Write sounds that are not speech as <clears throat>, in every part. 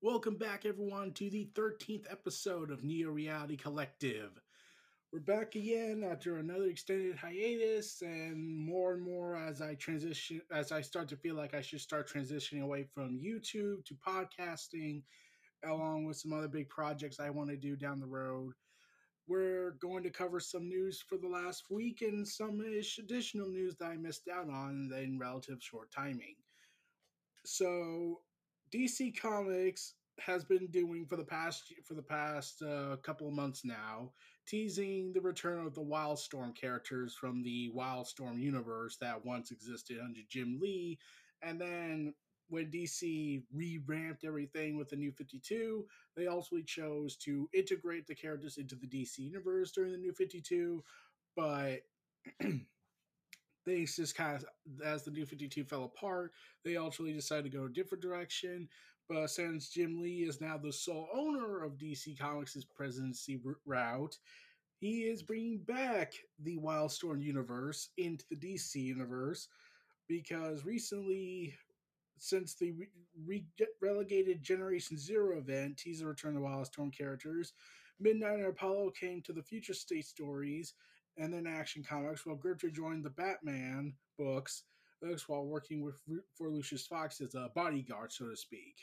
Welcome back, everyone, to the 13th episode of Neo Reality Collective. We're back again after another extended hiatus, and more and more as I transition, as I start to feel like I should start transitioning away from YouTube to podcasting, along with some other big projects I want to do down the road. We're going to cover some news for the last week and some additional news that I missed out on in relative short timing. So, DC Comics has been doing for the past for the past uh, couple of months now, teasing the return of the Wildstorm characters from the Wildstorm universe that once existed under Jim Lee, and then when DC revamped everything with the New 52, they also chose to integrate the characters into the DC universe during the New 52, but <clears throat> things just kind of as the new 52 fell apart they ultimately decided to go a different direction. But since jim lee is now the sole owner of dc comics' presidency route he is bringing back the wildstorm universe into the dc universe because recently since the re- relegated generation zero event teaser return of wildstorm characters. Midnighter and apollo came to the future state stories and then Action Comics, while Grifter joined the Batman books, books while working with for Lucius Fox as a bodyguard, so to speak.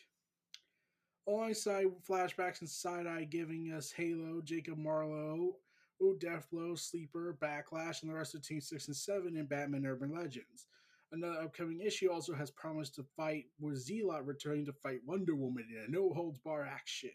Alongside flashbacks and side eye giving us Halo, Jacob Marlowe, Ooh Deathblow, Sleeper, Backlash, and the rest of Team 6 and 7 in Batman Urban Legends. Another upcoming issue also has promised to fight with Zealot returning to fight Wonder Woman in a no holds bar action.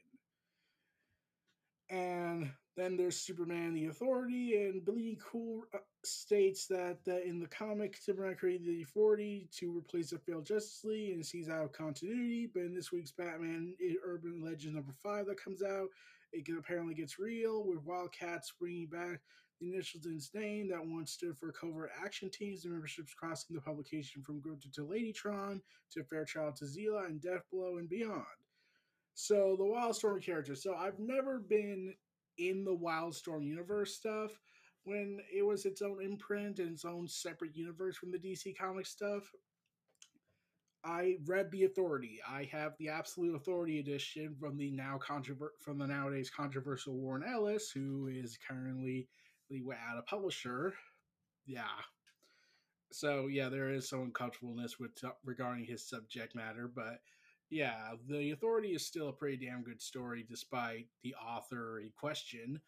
And then there's Superman the Authority, and Bleeding Cool uh, states that uh, in the comic, Superman created the Authority to replace the failed Justice League and sees out of continuity. But in this week's Batman Urban Legends number five that comes out, it apparently gets real with Wildcats bringing back the initials in its name that once stood for Covert Action Teams, the memberships crossing the publication from Grifter to Ladytron to Fairchild to Zila and Deathblow and beyond. So the Wildstorm character. So I've never been in the Wildstorm universe stuff when it was its own imprint and its own separate universe from the DC comic stuff. I read the Authority. I have the Absolute Authority edition from the now controvert from the nowadays controversial Warren Ellis, who is currently at a publisher. Yeah. So yeah, there is some uncomfortableness with uh, regarding his subject matter, but yeah, the authority is still a pretty damn good story despite the author in question.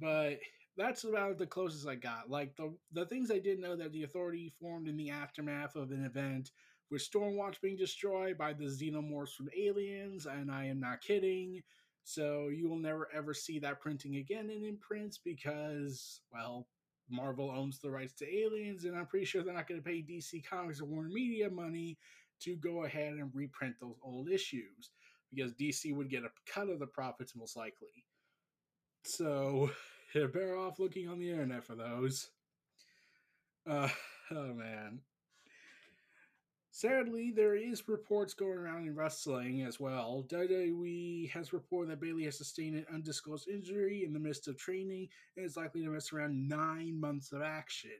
But that's about the closest I got. Like the the things I didn't know that the authority formed in the aftermath of an event with Stormwatch being destroyed by the xenomorphs from aliens, and I am not kidding. So you will never ever see that printing again in imprints because, well, Marvel owns the rights to aliens, and I'm pretty sure they're not going to pay DC Comics or Warner Media money to go ahead and reprint those old issues because DC would get a cut of the profits most likely. So, <laughs> you're better off looking on the internet for those. Uh, <laughs> oh man. Sadly, there is reports going around in wrestling as well. WWE has reported that Bayley has sustained an undisclosed injury in the midst of training and is likely to miss around nine months of action.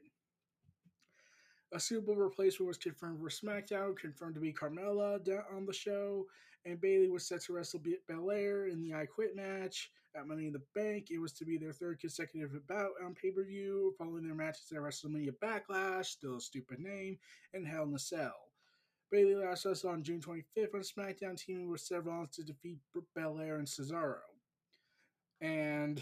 A suitable replacement was confirmed for SmackDown, confirmed to be Carmella on the show, and Bayley was set to wrestle Belair in the I Quit match at Money in the Bank. It was to be their third consecutive bout on pay per view, following their matches at WrestleMania Backlash, still a stupid name, and Hell in a Cell. Bayley last wrestled on June 25th on SmackDown, teaming with Severn to defeat Belair and Cesaro. And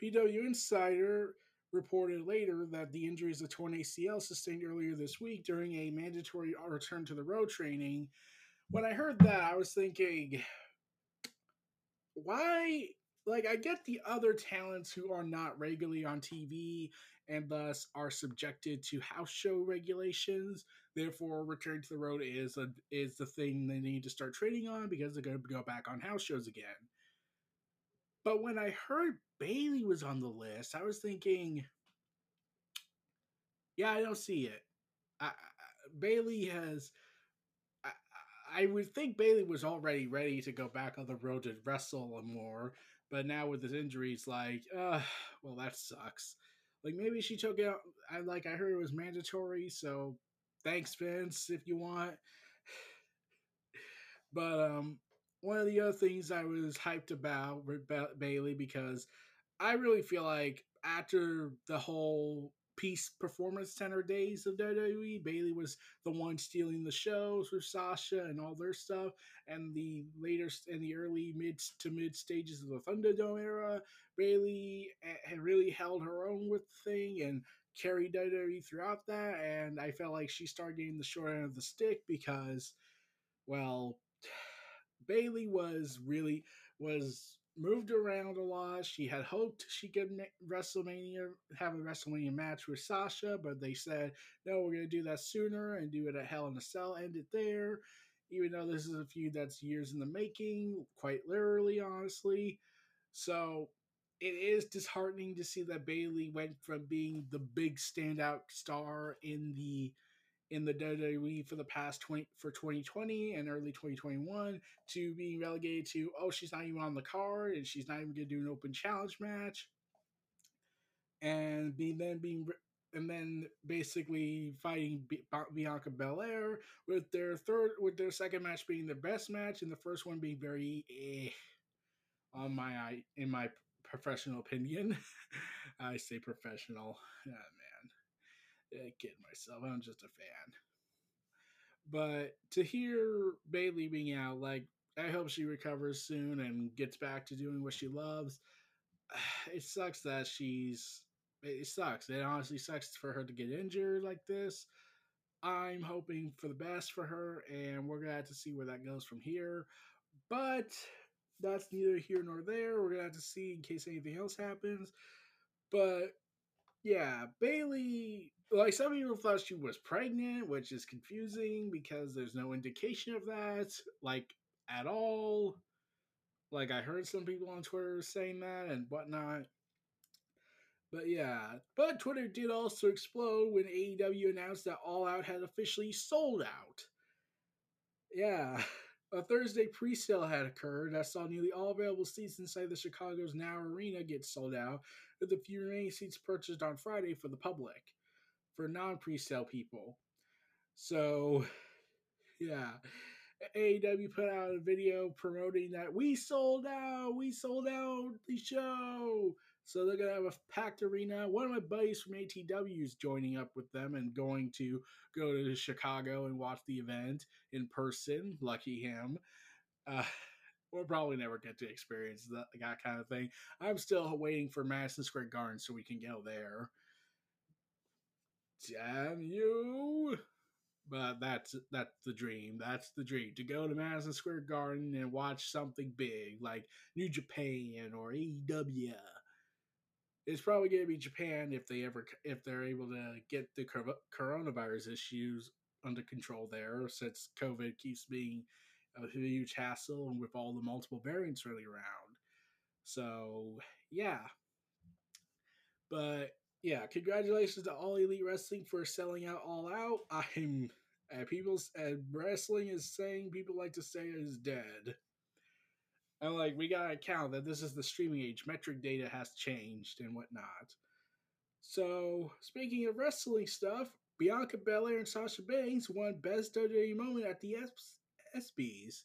PW Insider reported later that the injuries of torn ACL sustained earlier this week during a mandatory return to the road training. When I heard that, I was thinking, why? Like, I get the other talents who are not regularly on TV and thus are subjected to house show regulations. Therefore, return to the road is a is the thing they need to start trading on because they're going to go back on house shows again. But when I heard Bayley was on the list, I was thinking, yeah, I don't see it. I, I, Bayley has. I, I would think Bayley was already ready to go back on the road to wrestle more, but now with his injuries, like, uh, well, that sucks. Like maybe she took it. I like I heard it was mandatory, so thanks, Vince, if you want. <sighs> But um, one of the other things I was hyped about with Bayley because I really feel like after the whole Peace Performance Center days of WWE, Bayley was the one stealing the shows with Sasha and all their stuff. And the later in the early mid to mid stages of the Thunderdome era, Bayley eh, had really held her own with the thing and carried WWE throughout that. And I felt like she started getting the short end of the stick because, well, <sighs> Bayley was really was moved around a lot. She had hoped she could WrestleMania have a WrestleMania match with Sasha, but they said no, we're going to do that sooner and do it at Hell in a Cell, end it there. Even though this is a feud that's years in the making, quite literally, honestly. So it is disheartening to see that Bayley went from being the big standout star in the in the WWE for the past 20 for 2020 and early 2021 to being relegated to oh she's not even on the card and she's not even going to do an open challenge match. And being then being and then basically fighting Bianca Belair with their third with their second match being the best match and the first one being very eh, on my in my professional opinion. <laughs> I say professional yeah, yeah, kidding myself. I'm just a fan. But to hear Bayley being out, like, I hope she recovers soon and gets back to doing what she loves. <sighs> It sucks that she's. It sucks. It honestly sucks for her to get injured like this. I'm hoping for the best for her, and we're gonna have to see where that goes from here. But that's neither here nor there. We're gonna have to see in case anything else happens. But yeah, Bayley like some people thought she was pregnant, which is confusing because there's no indication of that, like at all. Like I heard some people on Twitter saying that and whatnot. But yeah, but Twitter did also explode when AEW announced that All Out had officially sold out. Yeah, <laughs> a Thursday pre-sale had occurred that saw nearly all available seats inside the Chicago's Now Arena get sold out, with a few remaining seats purchased on Friday for the public for non pre-sale people. So, <sighs> yeah, AEW put out a video promoting that we sold out, we sold out the show. So they're gonna have a packed arena. One of my buddies from ATW is joining up with them and going to go to Chicago and watch the event in person. Lucky him. Uh, we'll probably never get to experience that, that kind of thing. I'm still waiting for Madison Square Garden so we can go there damn you. But that's that's the dream. That's the dream to go to Madison Square Garden and watch something big like New Japan or AEW. It's probably going to be Japan if they ever if they're able to get the coronavirus issues under control there, since COVID keeps being a huge hassle and with all the multiple variants running around. So yeah, but yeah, congratulations to All Elite Wrestling for selling out All Out. <laughs> I'm uh, people uh, wrestling is saying people like to say it is dead. And like we gotta count that this is the streaming age. Metric data has changed and whatnot. So speaking of wrestling stuff, Bianca Belair and Sasha Banks won Best WWE Moment at the ESPYs.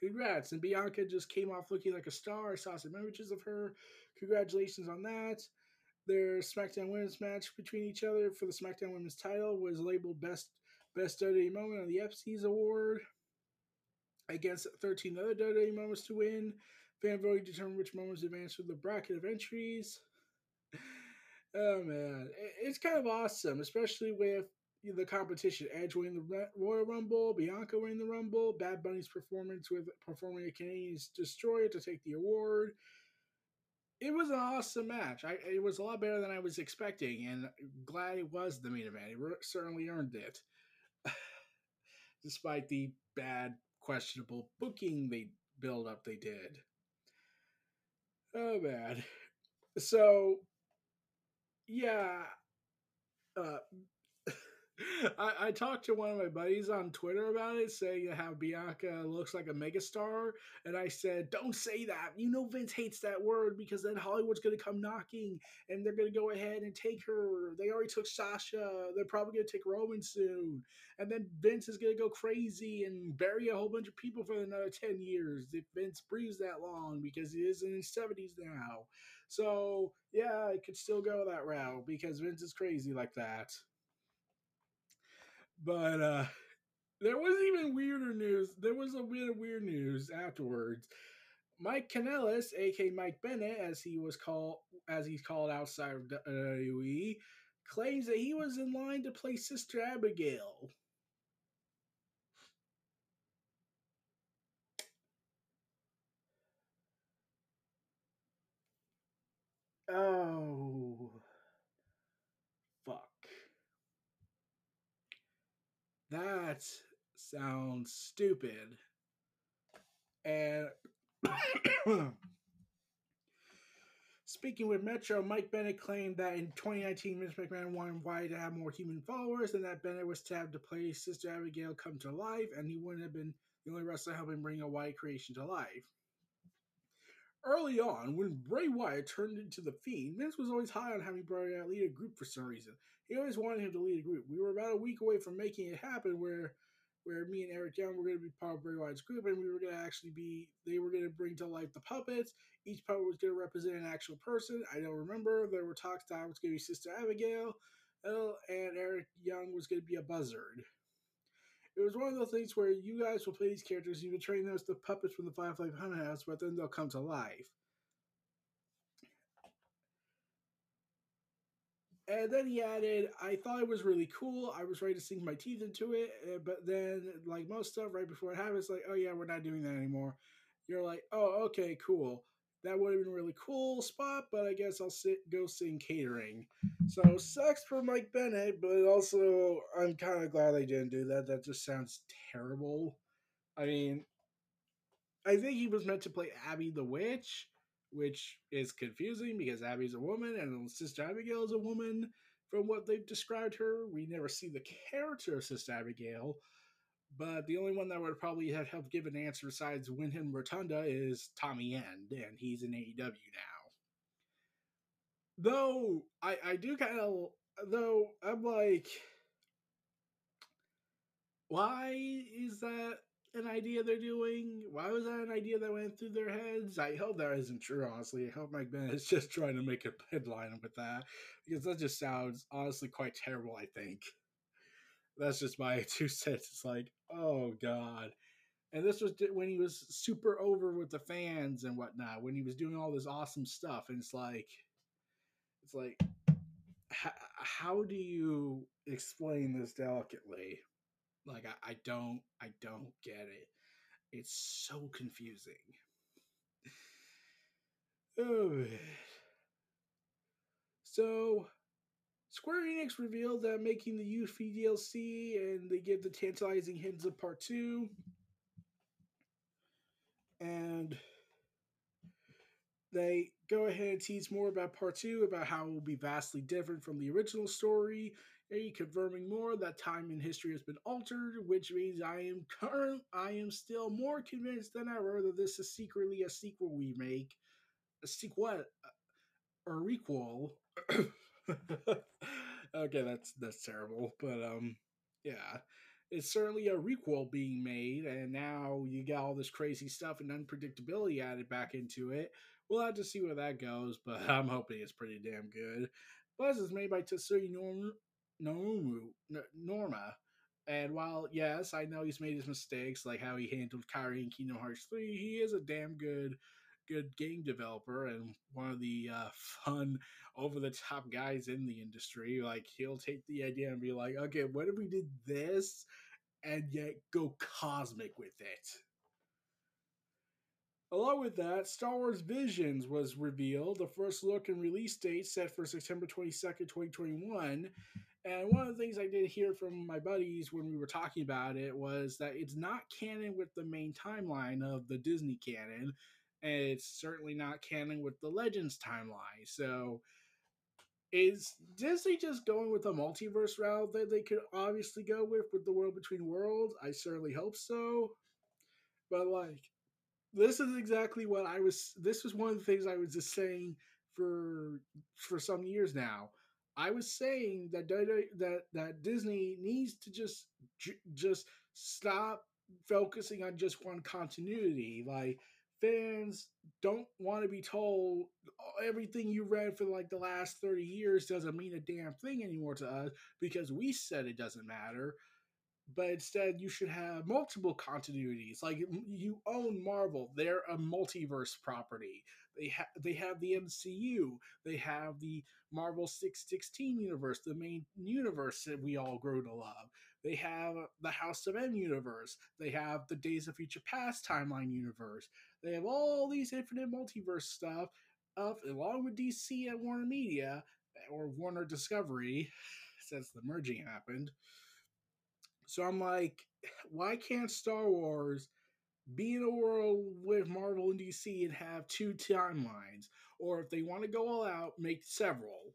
Congrats. And Bianca just came off looking like a star. I saw some images of her. Congratulations on that. Their SmackDown Women's match between each other for the SmackDown Women's title was labeled Best Best WWE Moment on the ESPYs Award against 13 other WWE moments to win. Fan voting determined which moments advanced through the bracket of entries. <laughs> Oh man, it's kind of awesome, especially with the competition. Edge winning the Royal Rumble, Bianca winning the Rumble, Bad Bunny's performance with performing a Canadian Destroyer to take the award. It was an awesome match. I, it was a lot better than I was expecting, and glad it was the main event. It certainly earned it, <sighs> despite the bad, questionable booking they build up they did. Oh man. So yeah, uh, I, I talked to one of my buddies on Twitter about it, saying how Bianca looks like a megastar, and I said, "Don't say that. You know Vince hates that word because then Hollywood's going to come knocking, and they're going to go ahead and take her. They already took Sasha. They're probably going to take Roman soon, and then Vince is going to go crazy and bury a whole bunch of people for another ten years if Vince breathes that long because he is in his seventies now. So yeah, it could still go that route because Vince is crazy like that." But uh there was even weirder news. There was a bit of weird news afterwards. Mike Kanellis, aka Mike Bennett, as he was called, as he's called outside of WWE, claims that he was in line to play Sister Abigail. Oh. That sounds stupid. And <coughs> speaking with Metro, Mike Bennett claimed that in 2019, Vince McMahon wanted Wyatt to have more human followers, and that Bennett was tapped to play Sister Abigail come to life, and he wouldn't have been the only wrestler helping bring a Wyatt creation to life. Early on, when Bray Wyatt turned into the Fiend, Vince was always high on having Bray Wyatt lead a group for some reason. He always wanted him to lead a group. We were about a week away from making it happen, where where me and Eric Young were going to be part of Bray Wyatt's group, and we were going to actually be. They were going to bring to life the puppets. Each puppet was going to represent an actual person. I don't remember. There were talks that I was going to be Sister Abigail, uh, and Eric Young was going to be a buzzard it was one of those things where you guys will play these characters, you will train them as the puppets from the Firefly House, but then they'll come to life. And then he added, I thought it was really cool. I was ready to sink my teeth into it. Eh, but then, like most stuff, right before it happens, like, oh, yeah, we're not doing that anymore. You're like, oh, okay, cool. That would have been a really cool spot, but I guess I'll sit, go sing catering. So, sucks for Mike Bennett, but also, I'm kind of glad they didn't do that. That just sounds terrible. I mean, I think he was meant to play Abby the Witch which is confusing because Abby's a woman and Sister Abigail is a woman. From what they've described her, we never see the character of Sister Abigail, but the only one that would probably have helped give an answer besides Windham Rotunda is Tommy End, and he's in AEW now. Though I I do kind of though I'm like, why is that an idea they're doing? Why was that an idea that went through their heads? I hope that isn't true, honestly. I hope Mike Bennett is <laughs> just trying to make a headline with that because that just sounds honestly quite terrible, I think. That's just my <laughs> two cents. It's like, oh, God. And this was when he was super over with the fans and whatnot, when he was doing all this awesome stuff. And it's like, it's like, how how do you explain this delicately? Like I, I don't I don't get it. It's so confusing. <sighs> Oh. So Square Enix revealed that making the Yuffie DLC and they give the tantalizing hints of part two. And they go ahead and tease more about part two, about how it will be vastly different from the original story, confirming more that time in history has been altered, which means I am current I am still more convinced than ever that this is secretly a sequel we make. A sequel or requel. <coughs> <laughs> okay, that's that's terrible, but um, yeah, it's certainly a requel being made, and now you got all this crazy stuff and unpredictability added back into it. We'll have to see where that goes, but <laughs> I'm hoping it's pretty damn good. Buzz is made by Tetsuya Nomura, Norma, and while yes, I know he's made his mistakes, like how he handled Kairi in Kingdom Hearts 3, he is a damn good good game developer and one of the uh, <laughs> fun over the top guys in the industry. Like he'll take the idea and be like, okay, what if we did this and yet go cosmic with it? Along with that, Star Wars Visions was revealed, the first look and release date set for September 22nd, 2021. And one of the things I did hear from my buddies when we were talking about it was that it's not canon with the main timeline of the Disney canon, and it's certainly not canon with the Legends timeline. So is Disney just going with a multiverse route that they could obviously go with with the world between worlds? I certainly hope so. But like this is exactly what I was this was one of the things I was just saying for for some years now. I was saying that that that Disney needs to just just stop focusing on just one continuity. Like fans don't want to be told oh, everything you read for like the last 30 years doesn't mean a damn thing anymore to us because we said it doesn't matter. But instead you should have multiple continuities. Like you own marvel. They're a multiverse property. They have they have the mcu they have the marvel 616 universe the main universe that we all grow to love. They have the house of m universe. They have the days of future past timeline universe they have all these infinite multiverse stuff up along with dc and warner media or warner discovery <laughs> since the merging happened so I'm like, <sighs> why can't Star Wars be in a world with Marvel and DC and have two timelines? Or if they want to go all out, make several.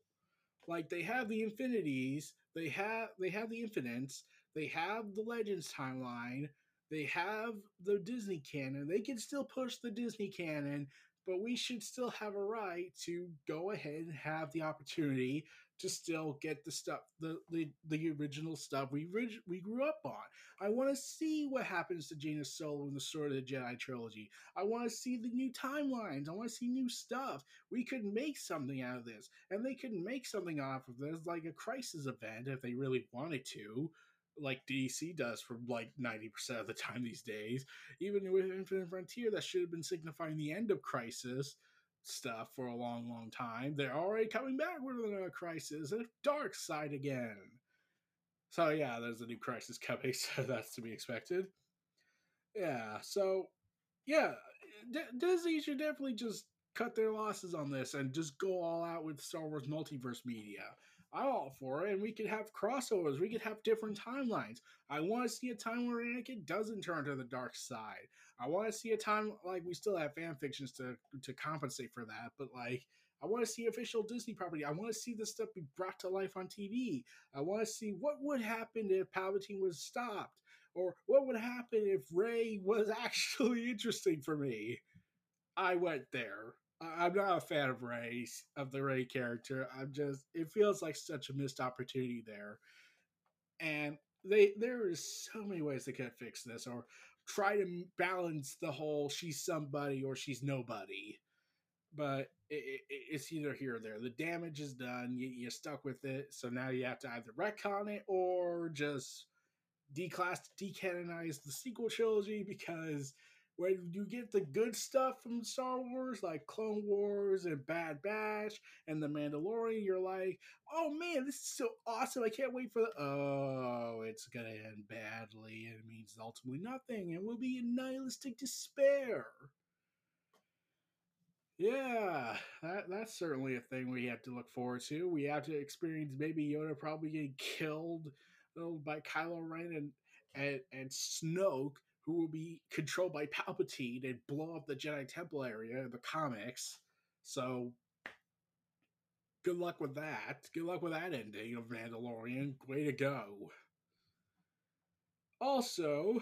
Like they have the Infinities, they have they have the Infinites, they have the Legends timeline, they have the Disney canon. They can still push the Disney canon, but we should still have a right to go ahead and have the opportunity to still get the stuff, the the, the original stuff we we grew up on. I want to see what happens to Jaina Solo in the Sword of the Jedi trilogy. I want to see the new timelines. I want to see new stuff. We could make something out of this, and they could make something off of this, like a crisis event if they really wanted to like DC does for like 90% of the time these days. Even with Infinite Frontier, that should have been signifying the end of Crisis stuff for a long, long time. They're already coming back with another crisis, a dark side again. So yeah, there's a new crisis coming, <laughs> so that's to be expected. Yeah, so yeah, D- Disney should definitely just cut their losses on this and just go all out with Star Wars multiverse media. I'm all for it, and we could have crossovers. We could have different timelines. I want to see a time where Anakin doesn't turn to the dark side. I want to see a time like we still have fan fictions to to compensate for that, but like I want to see official Disney property. I want to see this stuff be brought to life on TV. I want to see what would happen if Palpatine was stopped, or what would happen if Rey was <laughs> actually interesting for me. I went there. I'm not a fan of Rey, of the Ray character. I'm just, it feels like such a missed opportunity there. And they, there is so many ways they could fix this, or try to balance the whole she's somebody or she's nobody. But it, it, it's either here or there. The damage is done. You, you're stuck with it. So now you have to either retcon it or just declass, decanonize the sequel trilogy because when you get the good stuff from Star Wars, like Clone Wars and Bad Batch and The Mandalorian, you're like, oh man, this is so awesome. I can't wait for the. Oh, it's going to end badly. It means ultimately nothing and we'll be in nihilistic despair. Yeah, that, that's certainly a thing we have to look forward to. We have to experience Baby Yoda probably getting killed uh, by Kylo Ren and, and, and Snoke who will be controlled by Palpatine and blow up the Jedi Temple area in the comics. So, good luck with that. Good luck with that ending of Mandalorian. Way to go. Also,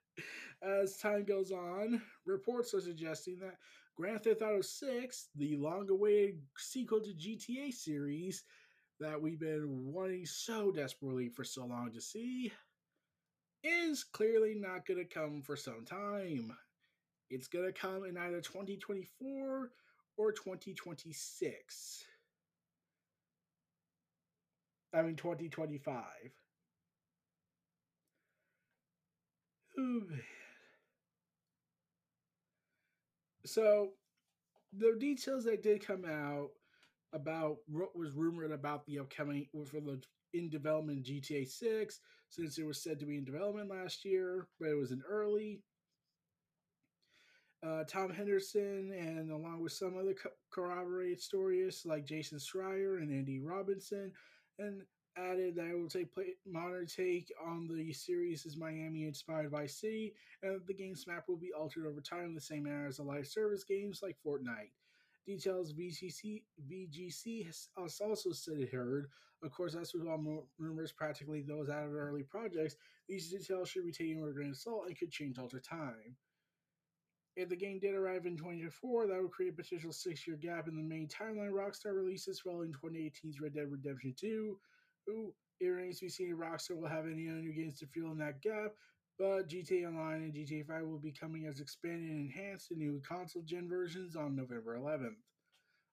<laughs> as time goes on, reports are suggesting that Grand Theft Auto 6, the long awaited sequel to GTA series, that we've been wanting so desperately for so long to see is clearly not going to come for some time. It's going to come in either 2024 or 2026. I mean, 2025. Oh, man. So, the details that did come out about what was rumored about the upcoming for the in development GTA 6 since it was said to be in development last year, but it was in early. Uh, Tom Henderson and along with some other co- corroborated stories like Jason Schreier and Andy Robinson, and added that it will take play, modern take on the series is Miami inspired by City, and the game's map will be altered over time in the same manner as the live service games like Fortnite. Details VGC VGC has also said it heard. Of course, that's with all rumors, practically those out of early projects. These details should be taken with a grain of salt and could change all the time. If the game did arrive in 2024, that would create a potential six year gap in the main timeline Rockstar releases following 2018's Red Dead Redemption 2. Ooh, it remains to be seen if Rockstar will have any other new games to fill in that gap, but GTA Online and GTA 5 will be coming as expanded and enhanced in new console gen versions on November 11th.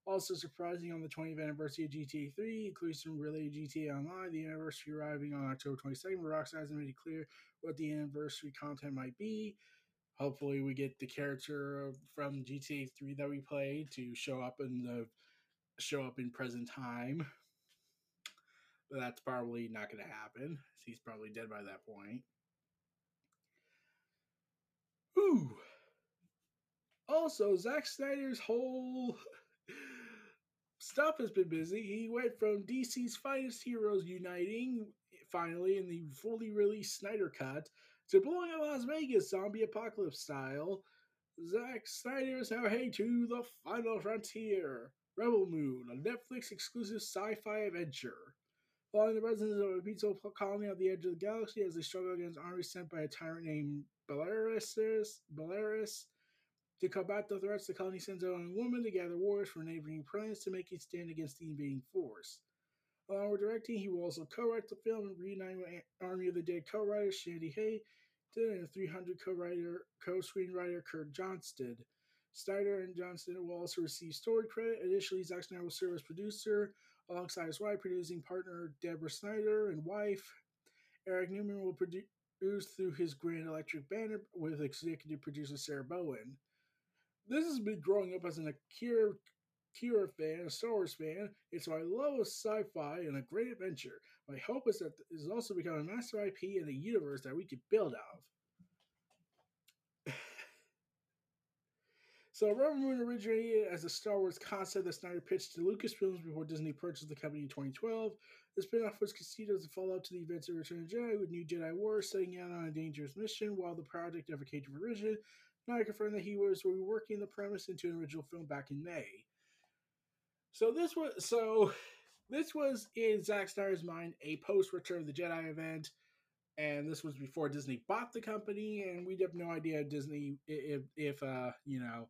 Also surprising on the 20th anniversary of GTA 3, including some related GTA Online, the anniversary arriving on October 22nd, Rockstar hasn't made it clear what the anniversary content might be. Hopefully, we get the character from GTA 3 that we played to show up in the show up in present time. But that's probably not going to happen. He's probably dead by that point. Ooh. Also, Zack Snyder's whole <laughs> stuff has been busy. He went from DC's finest heroes uniting finally in the fully released Snyder Cut to blowing up Las Vegas zombie apocalypse style. Zack Snyder is now heading to the final frontier. Rebel Moon, a Netflix exclusive sci fi adventure. Following the residents of a pizza colony at the edge of the galaxy as they struggle against armies sent by a tyrant named Belarus, Belarus. To combat the threats, the colony sends out a woman to gather warriors from neighboring planets to make a stand against the invading force. Along with directing, he will also co-write the film and reunite with Army of the Dead co-writer Shandy Hay and 300 co-writer, co-screenwriter Kurt Johnstad. Snyder and Johnstad will also receive story credit. Additionally, Zack Snyder will serve as producer alongside his wife, producing partner Deborah Snyder and wife. Eric Newman will produce through his Grand Electric banner with executive producer Sarah Bowen. This has been growing up as an Akira Kira fan, a Star Wars fan. It's my love of sci-fi and a great adventure. My hope is that it is also become a master IP in a universe that we could build out of. <laughs> so, Rebel Moon originated as a Star Wars concept that Snyder pitched to Lucasfilms before Disney purchased the company in 2012. The spin-off was conceived as a follow-up to the events of Return of the Jedi, with New Jedi Wars setting out on a dangerous mission while the project never came to fruition. Snyder confirmed that he was reworking the premise into an original film back in May. So this was so this was in Zack Snyder's mind a post Return of the Jedi event, and this was before Disney bought the company, and we have no idea Disney if if uh you know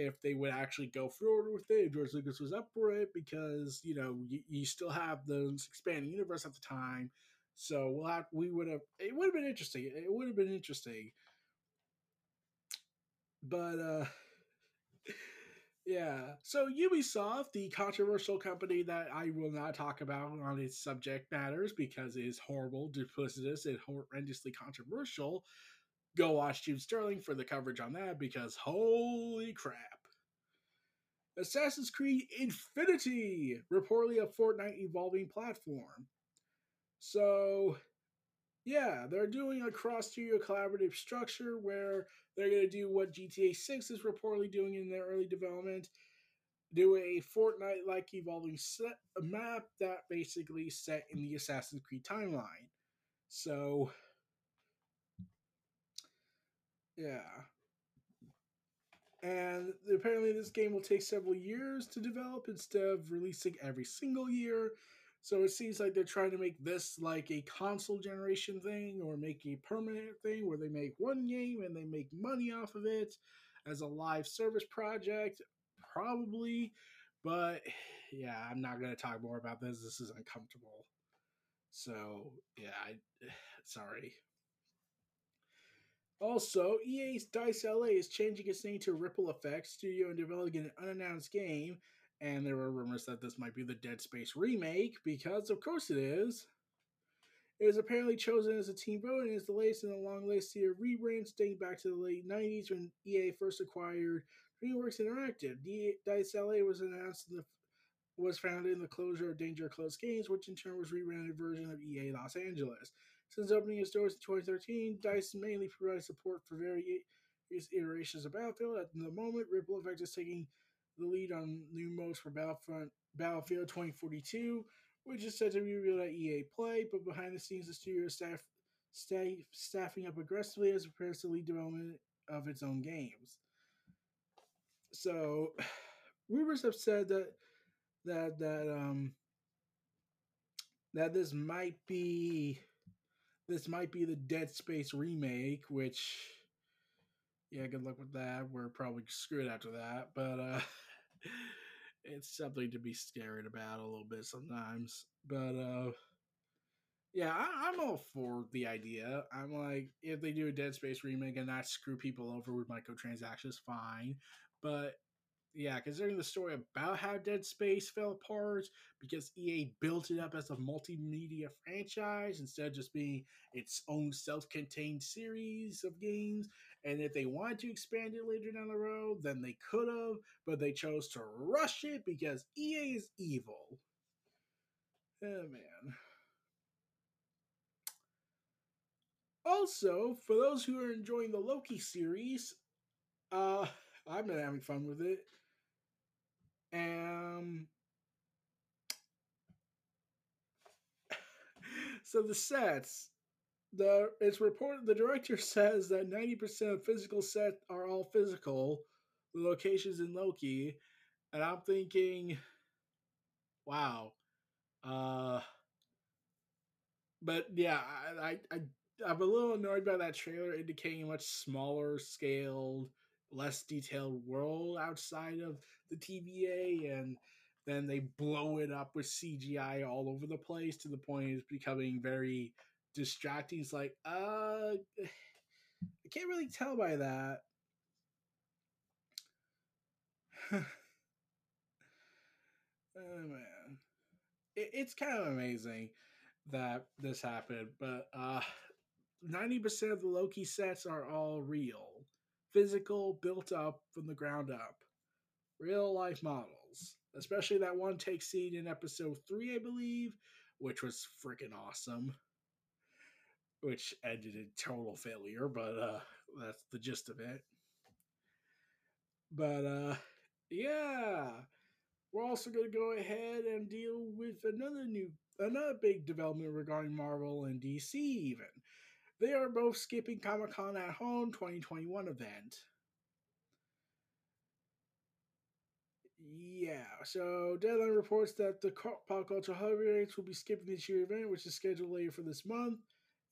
if they would actually go forward with it. George Lucas was up for it because you know you, you still have the expanding universe at the time, so we'll have we would have it would have been interesting. It would have been interesting, but uh <laughs> yeah. So Ubisoft, the controversial company that I will not talk about on its subject matters because it is horrible, duplicitous, and horrendously controversial. Go watch Jim Sterling for the coverage on that because holy crap. Assassin's Creed Infinity, reportedly a Fortnite evolving platform. So, yeah, they're doing a cross studio collaborative structure where they're going to do what GTA 6 is reportedly doing in their early development do a Fortnite like evolving set, map that basically set in the Assassin's Creed timeline. So, yeah. And apparently, this game will take several years to develop instead of releasing every single year. So it seems like they're trying to make this like a console generation thing or make a permanent thing where they make one game and they make money off of it as a live service project, probably. But yeah, I'm not going to talk more about this. This is uncomfortable. So yeah, I, <sighs> sorry. Also, EA's Dice LA is changing its name to Ripple Effect Studio and developing an unannounced game. And there were rumors that this might be the Dead Space remake, because of course it is. It was apparently chosen as a team vote and is the latest in a long list of rebrands dating back to the late 90s when EA first acquired DreamWorks Interactive. Dice LA was announced in the was founded in the closure of Danger Close Games, which in turn was rebranded version of EA Los Angeles. Since opening its doors in 2013, DICE mainly provides support for various iterations of Battlefield. At the moment, Ripple Effect is taking the lead on new modes for Battlefront Battlefield 2042, which is set to be revealed at EA Play, but behind the scenes, the studio is staff, staff, staffing up aggressively as it prepares to lead development of its own games. So, <sighs> rumors have said that that that um that this might be this might be the Dead Space remake, which yeah, good luck with that. We're probably screwed after that, but uh <laughs> it's something to be scared about a little bit sometimes. But uh yeah, I, am all for the idea. I'm like, if they do a Dead Space remake and not screw people over with microtransactions, fine. But yeah, considering the story about how Dead Space fell apart because EA built it up as a multimedia franchise instead of just being its own self-contained series of games. And if they wanted to expand it later down the road, then they could have, but they chose to rush it because EA is evil. Oh man. Also, for those who are enjoying the Loki series, uh I've been having fun with it. Um, <laughs> so the sets, the it's reported the director <laughs> says that ninety percent of physical sets are all physical. The locations in Loki, and I'm thinking, wow, uh, but yeah, I I, I I'm a little annoyed by that trailer indicating a much smaller scaled less detailed world outside of the TVA and then they blow it up with CGI all over the place to the point it's becoming very distracting. It's like, uh <sighs> I can't really tell by that. <sighs> oh man. It, it's kind of amazing that this happened, but uh 90% of the Loki sets are all real physical, built up from the ground up. Real life models. Especially that one take scene in episode three, I believe, which was freaking awesome. Which ended in total failure, but uh that's the gist of it. But uh yeah. We're also gonna go ahead and deal with another new another big development regarding Marvel and DC even. They are both skipping Comic Con at Home 2021 event. Yeah, so Deadline reports that the pop culture heavyweights will be skipping this year event, which is scheduled later for this month.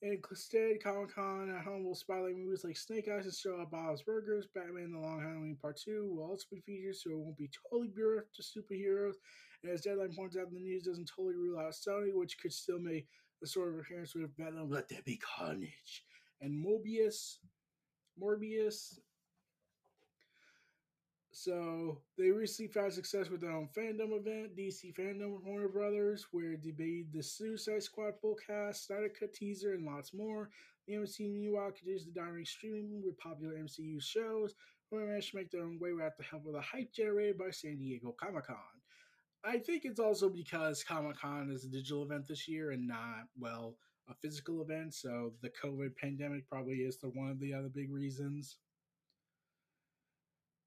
Instead, Comic Con at home will spotlight movies like Snake Eyes and Show Up Bob's Burgers, Batman The Long Halloween Part 2 will also be featured, so it won't be totally bereft to superheroes. And as Deadline points out, the news doesn't totally rule out Sony, which could still make the sort of appearance with Venom, Let There Be Carnage, and Mobius. Morbius. So they recently found success with their own fandom event, DC Fandom with Warner Brothers, where they made the Suicide Squad full cast, Snyder Cut teaser, and lots more. The MCU meanwhile continues the direct streaming with popular MCU shows, who managed to make their own way without the help of the hype generated by San Diego Comic Con. I think it's also because Comic Con is a digital event this year and not, well, a physical event. So the COVID pandemic probably is the one of the other big reasons.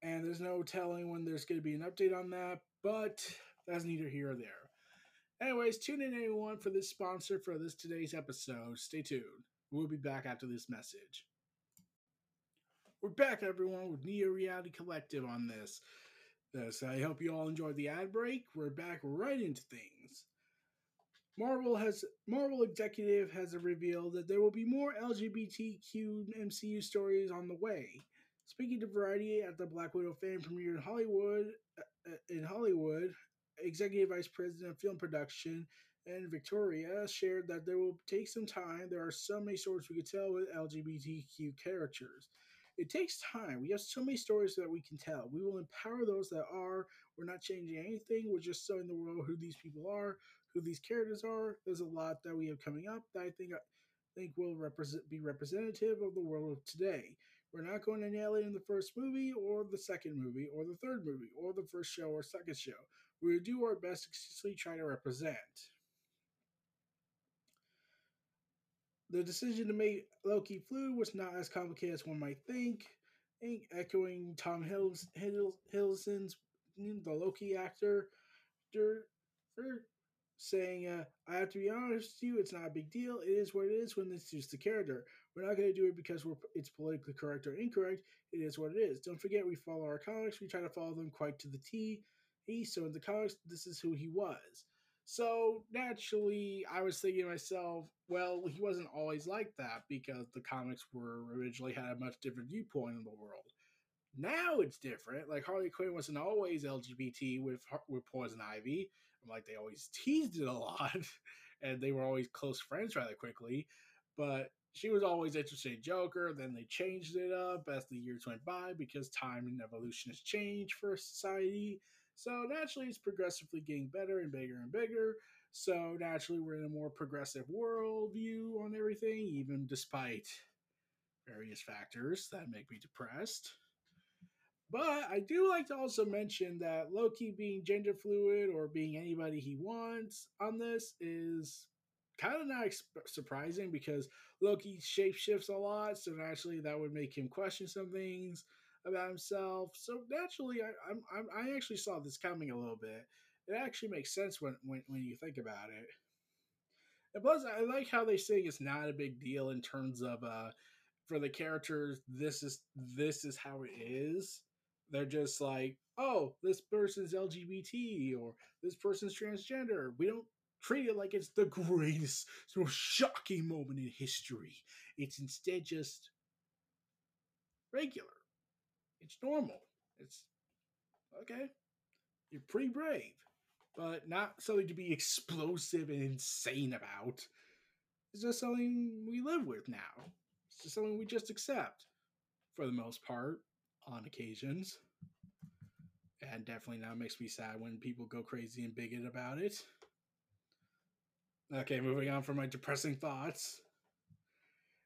And there's no telling when there's going to be an update on that, but that's neither here or there. Anyways, tune in everyone for this sponsor for this today's episode. Stay tuned. We'll be back after this message. We're back, everyone, with Neo Reality Collective on this this. I hope you all enjoyed the ad break. We're back right into things. Marvel has Marvel executive has revealed that there will be more LGBTQ MCU stories on the way. Speaking to Variety at the Black Widow fan premiere in Hollywood, uh, in Hollywood, Executive Vice President of Film Production and Victoria shared that there will take some time. There are so many stories we could tell with LGBTQ characters. It takes time. We have so many stories that we can tell. We will empower those that are. We're not changing anything. We're just showing the world who these people are, who these characters are. There's a lot that we have coming up that I think I think will represent be representative of the world of today. We're not going to nail it in the first movie or the second movie or the third movie or the first show or second show. Going to do our best to try to represent. The decision to make Loki flu was not as complicated as one might think. Echoing Tom Hiddleston's the Loki actor, saying, uh, I have to be honest with you, it's not a big deal. It is what it is when it's just the character. We're not going to do it because it's politically correct or incorrect. It is what it is. Don't forget, we follow our comics. We try to follow them quite to the T. So in the comics, this is who he was. So naturally, I was thinking to myself, well, he wasn't always like that because the comics were originally had a much different viewpoint in the world. Now it's different. Like Harley Quinn wasn't always LGBT with with Poison Ivy. I'm like they always <laughs> teased it a lot, and they were always close friends rather quickly. But she was always interested in Joker. Then they changed it up as the years went by because time and evolution has changed for society. So naturally, it's progressively getting better and bigger and bigger. So naturally, we're in a more progressive worldview on everything, even despite various factors that make me depressed. But I do like to also mention that Loki being gender fluid or being anybody he wants on this is kind of not surprising because Loki shapeshifts a lot. So naturally, that would make him question some things about himself. So naturally, I, I'm, I'm, i actually saw this coming a little bit. It actually makes sense when, when, when you think about it. And plus, I like how they say it's not a big deal in terms of uh, for the characters. This is this is how it is. They're just like, oh, this person's LGBT or this person's transgender. We don't treat it like it's the greatest, <laughs> most shocking moment in history. It's instead just regular. It's normal. It's okay. You're pretty brave, but not something to be explosive and insane about. It's just something we live with now. It's just something we just accept for the most part on occasions. And definitely now makes me sad when people go crazy and bigot about it. Okay, moving on from my depressing thoughts.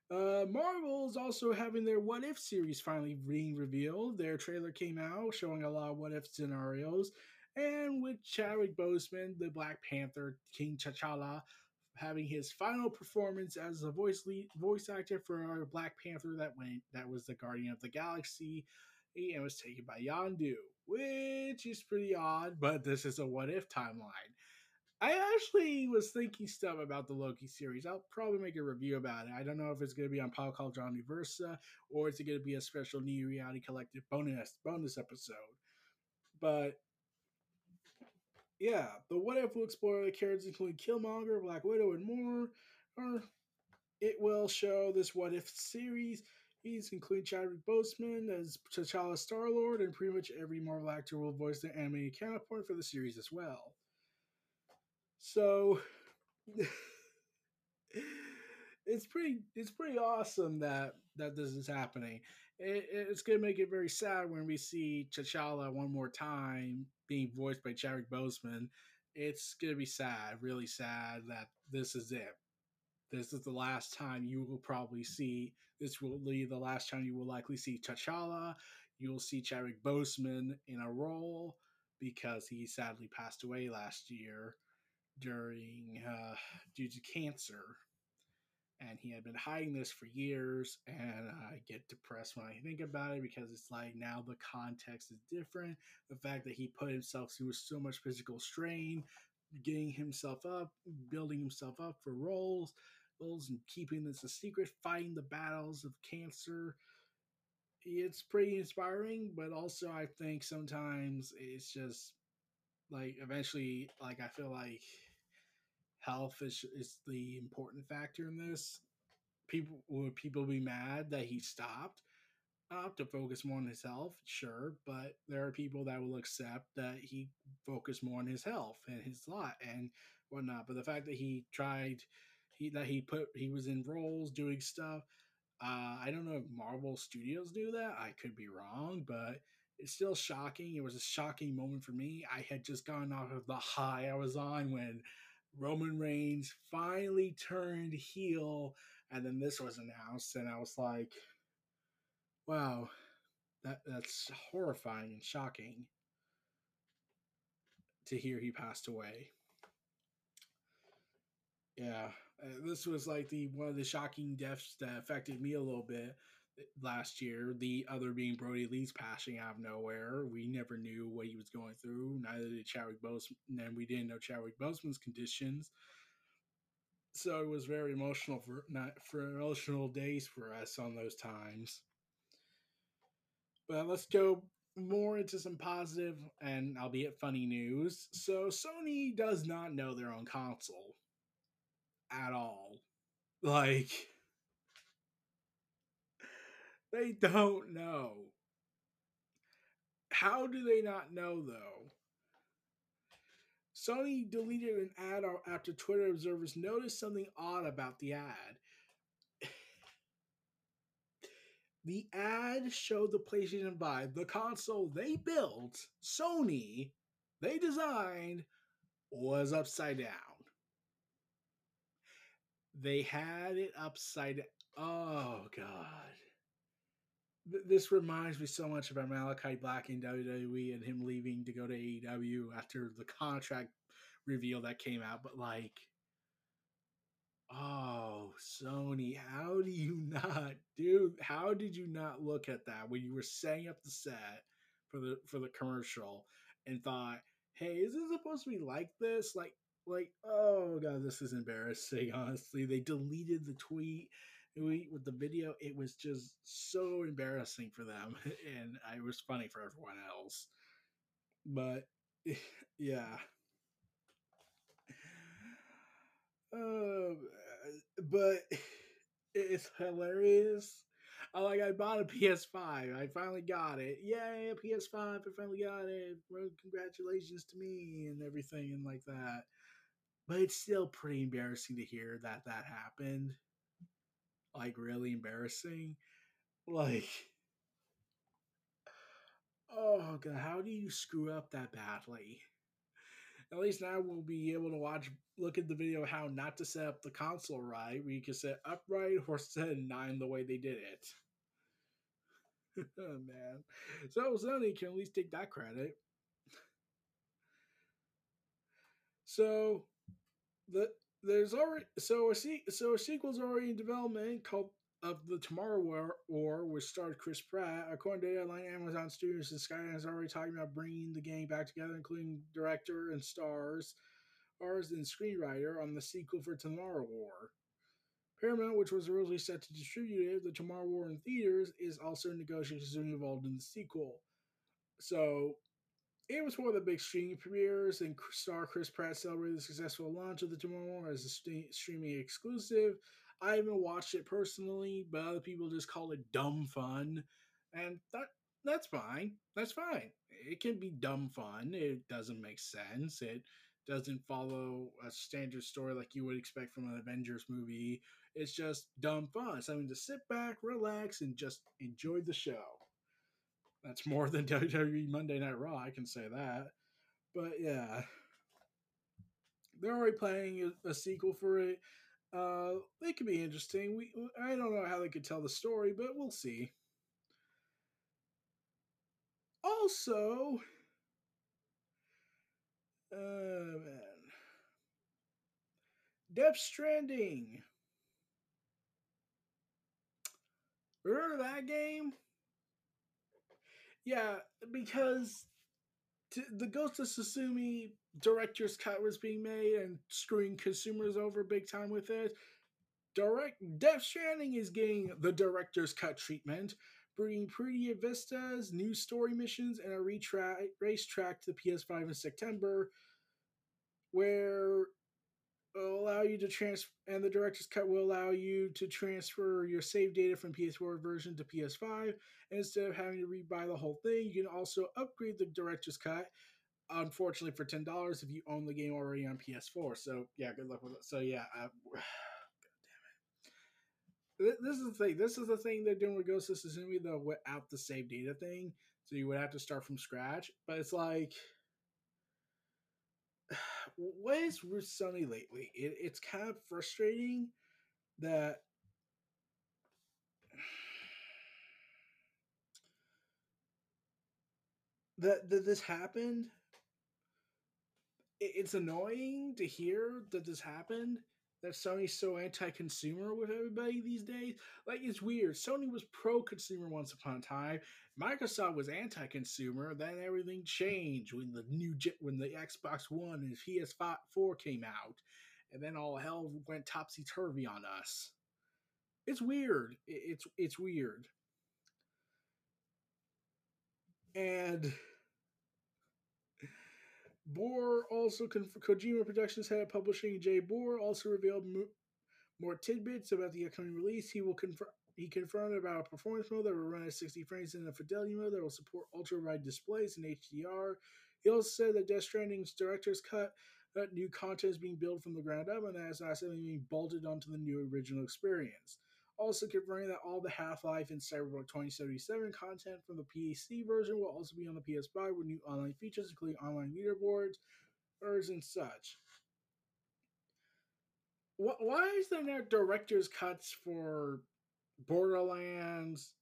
Uh, Marvel is also having their What If series finally being revealed. Their trailer came out showing a lot of what if scenarios, and with Chadwick Boseman, the Black Panther, King T'Challa, having his final performance as a voice lead, voice actor for Black Panther that went that was the Guardian of the Galaxy, and was taken by Yondu, which is pretty odd, but this is a What If timeline. I actually was thinking stuff about the Loki series. I'll probably make a review about it. I don't know if it's going to be on Pop Culture Omniversa or is it going to be a special Neo Reality Collective bonus bonus episode. But yeah, the What If will explore the characters including Killmonger, Black Widow, and more. Or it will show this What If series. Including Chadwick Boseman as T'Challa Star Lord, and pretty much every Marvel actor will voice their animated counterpart for the series as well. So it's pretty it's pretty awesome that that this is happening. It, it's gonna make it very sad when we see T'Challa one more time being voiced by Chadwick Boseman. It's gonna be sad, really sad that this is it. This is the last time you will probably see. This will be the last time you will likely see T'Challa. You will see Chadwick Boseman in a role because he sadly passed away last year during uh, due to cancer, and he had been hiding this for years. And I get depressed when I think about it because it's like now the context is different. The fact that he put himself through so much physical strain, getting himself up, building himself up for roles, roles, and keeping this a secret, fighting the battles of cancer. It's pretty inspiring, but also I think sometimes it's just like eventually like I feel like health is is the important factor in this. People would people be mad that he stopped? uh, to focus more on his health, sure, but there are people that will accept that he focused more on his health and his lot and whatnot. But the fact that he tried, he that he put he was in roles doing stuff. Uh, I don't know if Marvel Studios do that. I could be wrong, but it's still shocking. It was a shocking moment for me. I had just gone off of the high I was on when Roman Reigns finally turned heel, and then this was announced, and I was like, wow, that that's horrifying and shocking to hear he passed away. Yeah, uh, this was like the one of the shocking deaths that affected me a little bit last year. The other being Brodie Lee's passing out of nowhere. We never knew what he was going through. Neither did Chadwick Boseman, and we didn't know Chadwick Boseman's conditions. So it was very emotional for not for emotional days for us on those times. But let's go more into some positive and albeit funny news. So Sony does not know their own console at all. Like they don't know. How do they not know though? Sony deleted an ad after Twitter observers noticed something odd about the ad. <sighs> The ad showed the PlayStation 5, the console they built, Sony, they designed, was upside down. They had it upside. Oh, God. This reminds me so much about Malachi Black in WWE and him leaving to go to AEW after the contract reveal that came out. But, like, Oh, Sony, how do you <laughs> not, dude? How did you not look at that when you were setting up the set for the for the commercial and thought, "Hey, is this supposed to be like this?" Like, like, oh god, this is embarrassing. <laughs> Honestly, they deleted the tweet with the video. It was just so embarrassing for them, <laughs> and it was funny for everyone else. But <laughs> yeah, uh, but <laughs> it's hilarious. I like I bought a PS5. I finally got it. Yay, a PS5. I finally got it. Congratulations to me and everything and like that. But it's still pretty embarrassing to hear that that happened. Like really embarrassing. Like Oh god, how do you screw up that badly? at least now we'll be able to watch, look at the video how not to set up the console right, you can set upright or set nine the way they did it. <laughs> oh, man. So Sony can at least take that credit. So the there's already so a so a sequel's already in development called of the Tomorrow War, War which starred Chris Pratt. According to Deadline, Amazon Studios and Sky is already talking about bringing the gang back together, including director and stars, stars and screenwriter on the sequel for Tomorrow War. Paramount, which was originally set to distribute the Tomorrow War in theaters, is also in negotiations involved in the sequel. So it was one of the big streaming premieres, and star Chris Pratt celebrated the successful launch of the Tomorrow War as a st- streaming exclusive. I haven't watched it personally, but other people just call it dumb fun, and that that's fine. That's fine. It can be dumb fun. It doesn't make sense. It doesn't follow a standard story like you would expect from an Avengers movie. It's just dumb fun. Something to sit back, relax, and just enjoy the show. That's more than <laughs> WWE Monday Night Raw. I can say that. But yeah, they're already planning a, a sequel for it. Uh, they could be interesting. We I don't know how they could tell the story, but we'll see. Also, uh, man, Death Stranding. Remember that game? Yeah, because the Ghost of Tsushima director's cut was being made and screwing consumers over big time with it. Direct Death Stranding is getting the director's cut treatment, bringing prettier vistas, new story missions, and a retra- racetrack to the PS5 in September. Where will allow you to transfer, and the director's cut will allow you to transfer your save data from PS4 version to PS5 instead of having to rebuy the whole thing. You can also upgrade the director's cut. Unfortunately, for ten dollars if you own the game already on PS4. So yeah, good luck with it. So yeah, uh, <sighs> God damn it. This is the thing. This is the thing they're doing with Ghost of Tsushima, the without the save data thing. So you would have to start from scratch. But it's like <sighs> what is Sony lately? It, it's kind of frustrating that <sighs> that, that this happened. It, it's annoying to hear that this happened. That Sony's so anti-consumer with everybody these days. Like it's weird. Sony was pro-consumer once upon a time. Microsoft was anti-consumer. Then everything changed when the new when the Xbox One and PS4 came out, and then all hell went topsy turvy on us. It's weird. It's it's weird. And Boor also conf- Kojima Productions head publishing Jay Boor also revealed mo- more tidbits about the upcoming release. He will confirm he confirmed about a performance mode that will run at 60 frames in a fidelity mode that will support ultra wide displays and HDR. He also said that Death Stranding's director's cut that new content is being built from the ground up and that it's not something being bolted onto the new original experience. Also confirming that all the Half-Life and Cyberpunk 2077 content from the PC version will also be on the PS5 with new online features, including online leaderboards, and such why is there no director's cuts for Borderlands,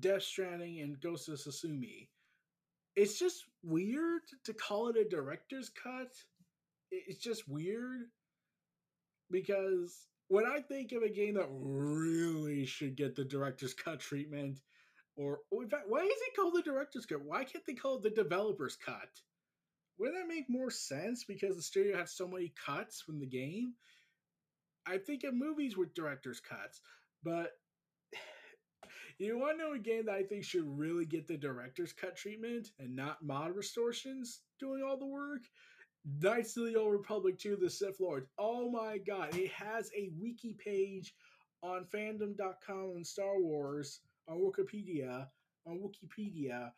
Death Stranding, and Ghost of Tsushima. It's just weird to call it a director's cut. It's just weird because when I think of a game that really should get the director's cut treatment, or oh, in fact, why is it called the director's cut? Why can't they call it the developer's cut? Wouldn't that make more sense because the studio has so many cuts from the game? I think of movies with director's cuts, but <sighs> you want to know a game that I think should really get the director's cut treatment and not mod distortions doing all the work? Knights of the Old Republic 2 The Sith Lords. Oh my god, it has a wiki page on fandom.com and Star Wars on Wikipedia on Wikipedia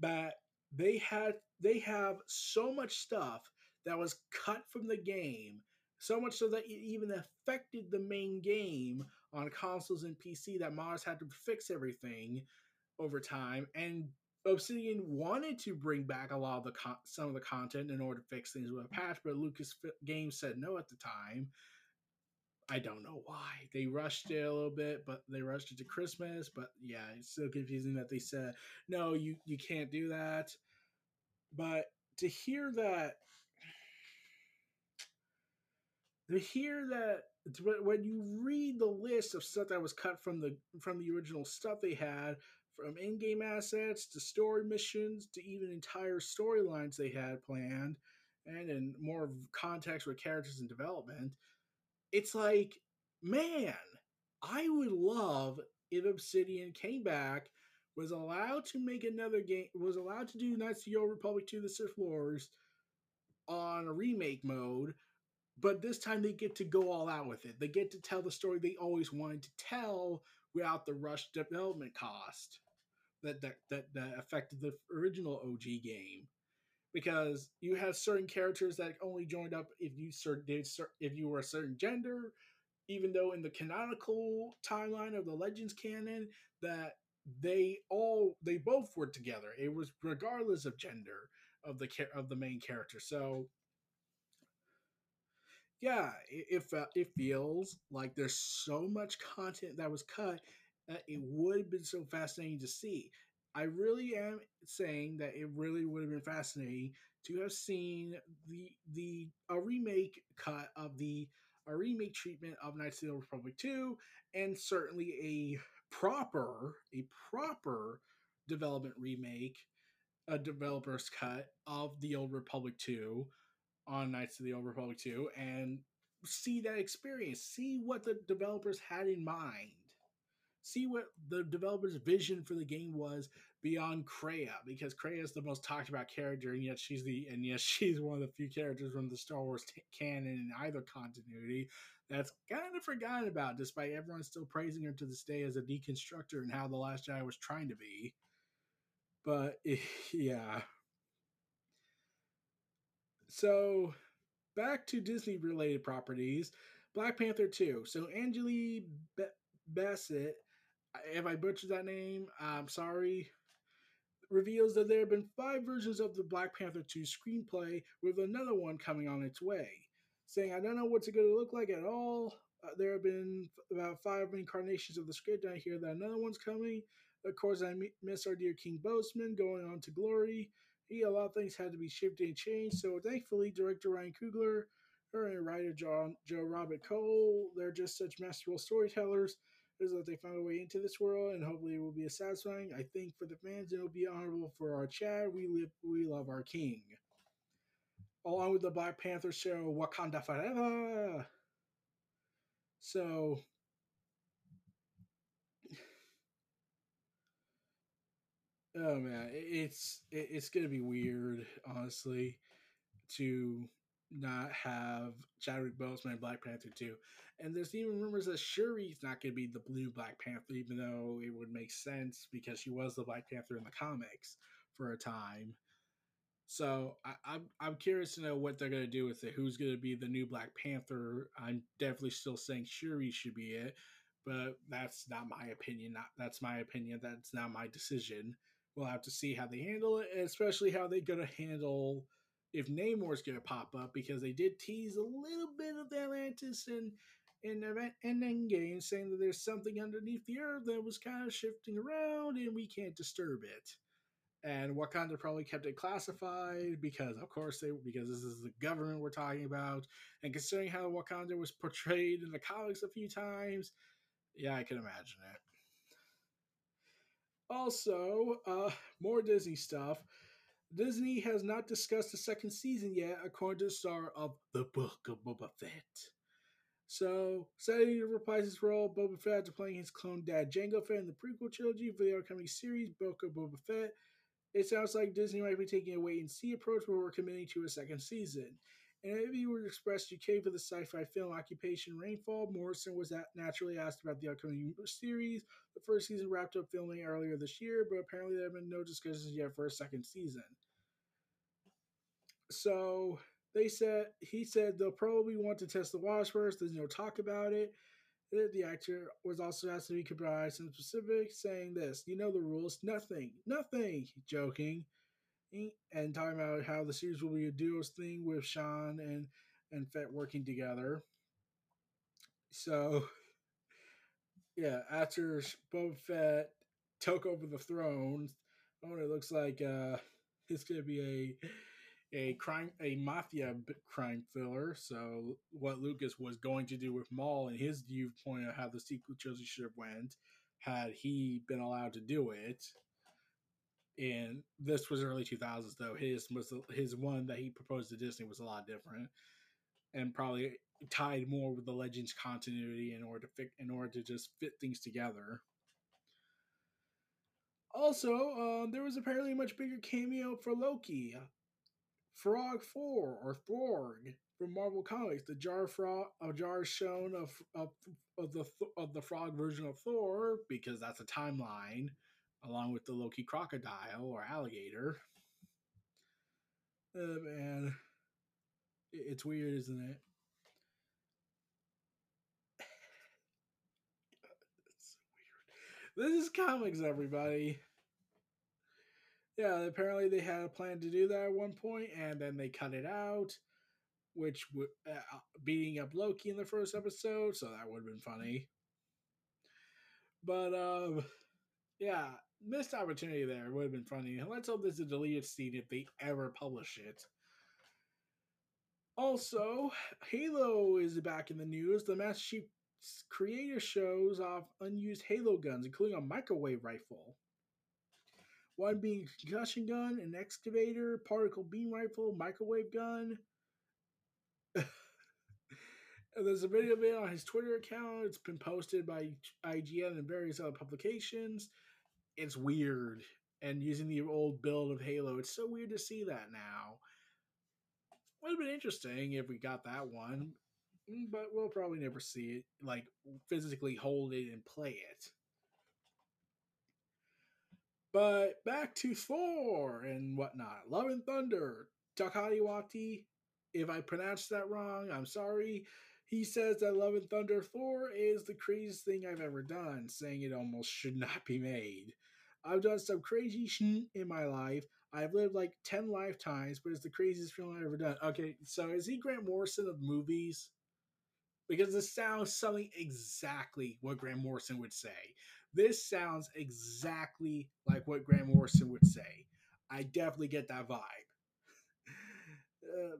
that they had they have so much stuff that was cut from the game so much so that it even affected the main game on consoles and PC that modders had to fix everything over time. And Obsidian wanted to bring back a lot of the con- some of the content in order to fix things with a patch, but Lucas Games said no at the time. I don't know why they rushed it a little bit, but they rushed it to Christmas. But yeah, it's so confusing that they said no, you you can't do that. But to hear that to hear that when you read the list of stuff that was cut from the from the original stuff they had from in-game assets to story missions to even entire storylines they had planned and in more context with characters and development it's like man i would love if obsidian came back was allowed to make another game was allowed to do knights of the old republic 2 the sith lords on a remake mode but this time they get to go all out with it. They get to tell the story they always wanted to tell without the rush development cost that that that, that affected the original OG game. Because you have certain characters that only joined up if you certain if you were a certain gender, even though in the canonical timeline of the Legends canon that they all they both were together. It was regardless of gender of the of the main character. So yeah, it, it, it feels like there's so much content that was cut that it would have been so fascinating to see. I really am saying that it really would have been fascinating to have seen the the a remake cut of the a remake treatment of Knights of the Old Republic 2 and certainly a proper a proper development remake a developer's cut of the Old Republic 2 on Knights of the Old Republic 2 and see that experience, see what the developers had in mind, see what the developer's vision for the game was beyond Kreia, because Kreia is the most talked about character, and yet she's the and yet <laughs> she's one of the few characters from the Star Wars t- canon in either continuity that's kind of forgotten about, despite everyone still praising her to this day as a deconstructor and how the Last Jedi was trying to be. But <laughs> yeah. So back to Disney related properties. Black Panther 2. So Angelique Bassett, if I butchered that name, I'm sorry, reveals that there have been five versions of the Black Panther 2 screenplay, with another one coming on its way. Saying, I don't know what's it going to look like at all. Uh, there have been about five incarnations of the script. I hear that another one's coming. Of course, I miss our dear King Boseman going on to glory. He, a lot of things had to be shifted and changed. So thankfully, director Ryan Coogler and writer John, Joe Robert Cole, they're just such masterful storytellers is that they found a way into this world, and hopefully it will be satisfying. I think for the fans, it'll be honorable for our Chad. We live, we love our king. Along with the Black Panther show Wakanda Forever. So, <sighs> oh man, it's it's gonna be weird, honestly, to not have Chadwick Boseman Black Panther 2. And there's even rumors that Shuri's not going to be the blue Black Panther, even though it would make sense because she was the Black Panther in the comics for a time. So I, am I'm, I'm curious to know what they're going to do with it. Who's going to be the new Black Panther? I'm definitely still saying Shuri should be it, but that's not my opinion. Not that's my opinion. That's not my decision. We'll have to see how they handle it, especially how they're going to handle if Namor's going to pop up because they did tease a little bit of Atlantis and in event and Endgame, saying that there's something underneath the earth that was kind of shifting around and we can't disturb it. And Wakanda probably kept it classified because, of course, they because this is the government we're talking about, and considering how Wakanda was portrayed in the comics a few times, yeah, I can imagine it. Also, uh, more Disney stuff. Disney has not discussed the second season yet, according to the star of The Book of Boba Fett. So, Sadie replies his role Boba Fett after playing his clone dad Jango Fett in the prequel trilogy for the upcoming series Book of Boba Fett. It sounds like Disney might be taking a wait and see approach before committing to a second season. If he were to express UK for the sci-fi film Occupation Rainfall, Morrison was naturally asked about the upcoming series. The first season wrapped up filming earlier this year, but apparently there have been no discussions yet for a second season. So they said he said they'll probably want to test the waters first. There's no talk about it. The actor was also asked to be provide some specifics, saying this: "You know the rules. Nothing, nothing." Joking and talking about how the series will be a duos thing with Sean and and Fett working together. So, <laughs> yeah, after Boba Fett took over the throne, oh, it looks like uh, <laughs> it's going to be a a crime a mafia crime thriller. So, what Lucas was going to do with Maul and his viewpoint of how the sequel trilogy should have went, had he been allowed to do it and this was early 2000s though. His was his one that he proposed to disney was a lot different and probably tied more with the legends continuity in order to fit in order to just fit things together. Also uh, there was apparently a much bigger cameo for loki. Frog 4 or Throg from marvel comics the jar frog a jar shown of, of of the of the frog version of thor because that's a timeline along with the Loki crocodile or alligator. Uh, man, it's weird, isn't it? <sighs> it's weird. This is comics, everybody. Yeah, apparently they had a plan to do that at one point, and then they cut it out, which uh, beating up Loki in the first episode, so that would have been funny. But um, yeah, missed opportunity there. It would have been funny. Let's hope this is a deleted scene if they ever publish it. Also, Halo is back in the news. The Master Chief creator shows off unused Halo guns, including a microwave rifle. One being concussion gun, an excavator, particle beam rifle, microwave gun. <laughs> There's a video of it on his Twitter account. It's been posted by IGN and various other publications. It's weird. And using the old build of Halo, it's so weird to see that now. Would have been interesting if we got that one, mm, but we'll probably never see it, like physically hold it and play it. But back to Thor and whatnot. Love and Thunder. Takashi Wati, if I pronounced that wrong, I'm sorry. He says that Love and Thunder Thor is the craziest thing I've ever done, saying it almost should not be made. I've done some crazy shit in my life. I've lived like 10 lifetimes, but it's the craziest film I've ever done. Okay, so is he Grant Morrison of movies? Because this sounds something exactly what Grant Morrison would say. This sounds exactly like what Grant Morrison would say. I definitely get that vibe. <laughs> Uh,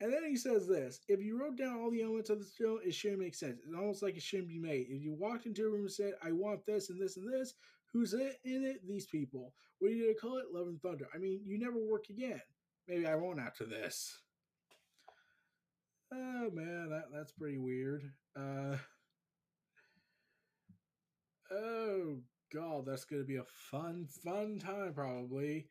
and then he says this if you wrote down all the elements of the film, it shouldn't make sense. It's almost like it shouldn't be made. If you walked into a room and said, I want this and this and this, who's in it? These people. What are you going to call it? Love and Thunder. I mean, you never work again. Maybe I won't after this. Oh man, that, that's pretty weird. Uh, oh god, that's gonna be a fun, fun time probably.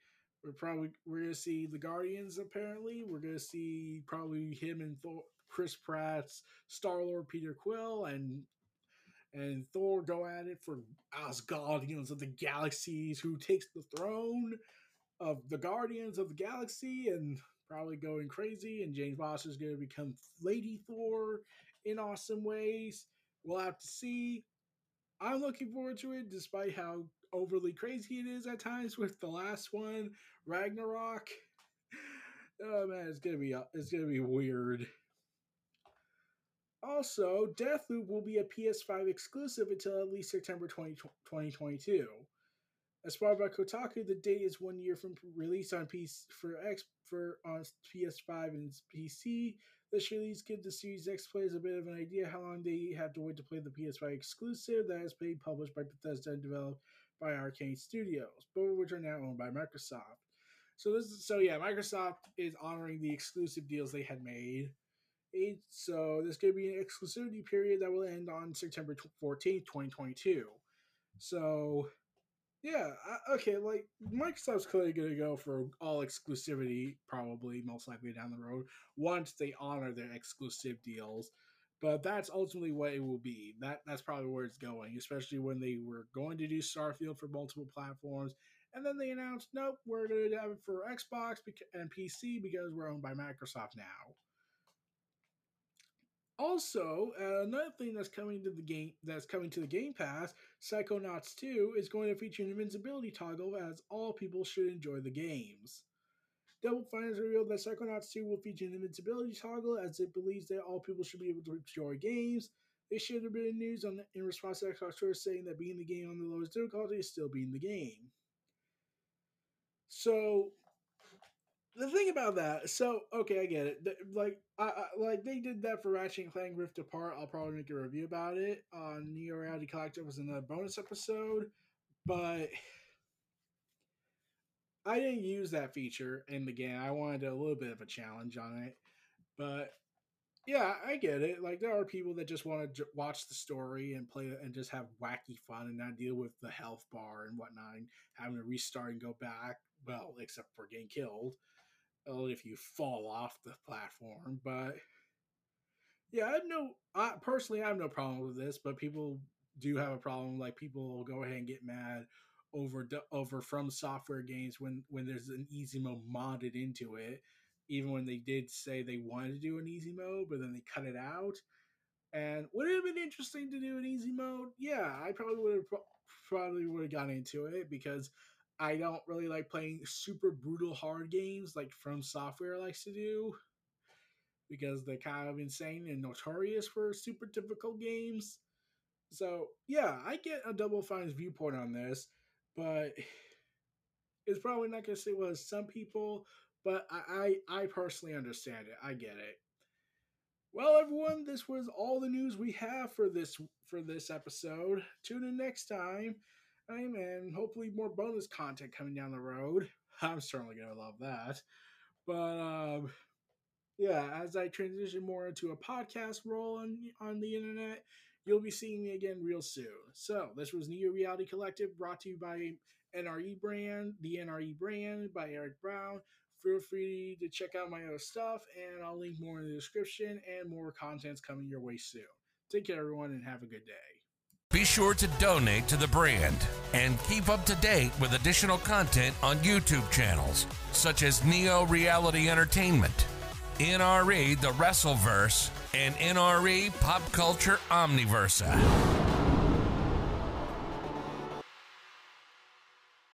We're probably we're gonna see the Guardians. Apparently, we're gonna see probably him and Thor, Chris Pratt's Star Lord Peter Quill and and Thor go at it for Asgardians of the Galaxies, who takes the throne of the Guardians of the Galaxy, and probably going crazy. And Jane Foster is going to become Lady Thor in awesome ways. We'll have to see. I'm looking forward to it, despite how overly crazy it is at times <laughs> with the last one, Ragnarok. Oh man, it's gonna be uh, it's gonna be weird. Also, Deathloop will be a PS5 exclusive until at least September 20, 2022. As far by Kotaku, the date is one year from release on PC for X for on PS5 and PC. This release gives the Series X players a bit of an idea how long they have to wait to play the PS5 exclusive that is being published by Bethesda and developed by Arkane Studios, both of which are now owned by Microsoft. So this is, so yeah, Microsoft is honoring the exclusive deals they had made. So this could be an exclusivity period that will end on September 14th, 2022. So yeah, okay, like Microsoft's clearly going to go for all exclusivity, probably most likely down the road once they honor their exclusive deals. But that's ultimately what it will be. That that's probably where it's going, especially when they were going to do Starfield for multiple platforms, and then they announced, nope, we're going to have it for Xbox and PC because we're owned by Microsoft now. Also, uh, another thing that's coming to the game that's coming to the Game Pass, Psychonauts 2 is going to feature an invincibility toggle as all people should enjoy the games. Double Fine has revealed that Psychonauts 2 will feature an invincibility toggle as it believes that all people should be able to enjoy games. They a bit of news on in response to Xbox Twitter saying that being the game on the lowest difficulty is still being the game. So the thing about that, so okay, I get it. Like, I, I, like they did that for Ratchet and Clank Rift Apart. I'll probably make a review about it on Neo Reality Collective was another bonus episode, but I didn't use that feature in the game. I wanted a little bit of a challenge on it, but yeah, I get it. Like there are people that just want to watch the story and play and just have wacky fun and not deal with the health bar and whatnot, and having to restart and go back. Well, except for getting killed only if you fall off the platform. But yeah, I have no. I personally, I have no problem with this, but people do have a problem. Like people will go ahead and get mad over over from software games when when there's an easy mode modded into it. Even when they did say they wanted to do an easy mode, but then they cut it out. And would it have been interesting to do an easy mode? Yeah, I probably would have probably would have got into it because I don't really like playing super brutal hard games like From Software likes to do because they're kind of insane and notorious for super difficult games. So yeah, I get a Double Fine's viewpoint on this, but it's probably not going to sit well some people. But I, I, I personally understand it. I get it. Well, everyone, this was all the news we have for this for this episode. Tune in next time Hey man, hopefully more bonus content coming down the road. <laughs> I'm certainly gonna love that. But um yeah, as I transition more into a podcast role on on the internet, you'll be seeing me again real soon. So this was Neo Reality Collective, brought to you by NRE brand, the NRE brand by Eric Brown. Feel free to check out my other stuff, and I'll link more in the description and more content's coming your way soon. Take care, everyone, and have a good day. Be sure to donate to the brand and keep up to date with additional content on YouTube channels such as Neo Reality Entertainment, NRE The Wrestleverse, and NRE Pop Culture Omniversa.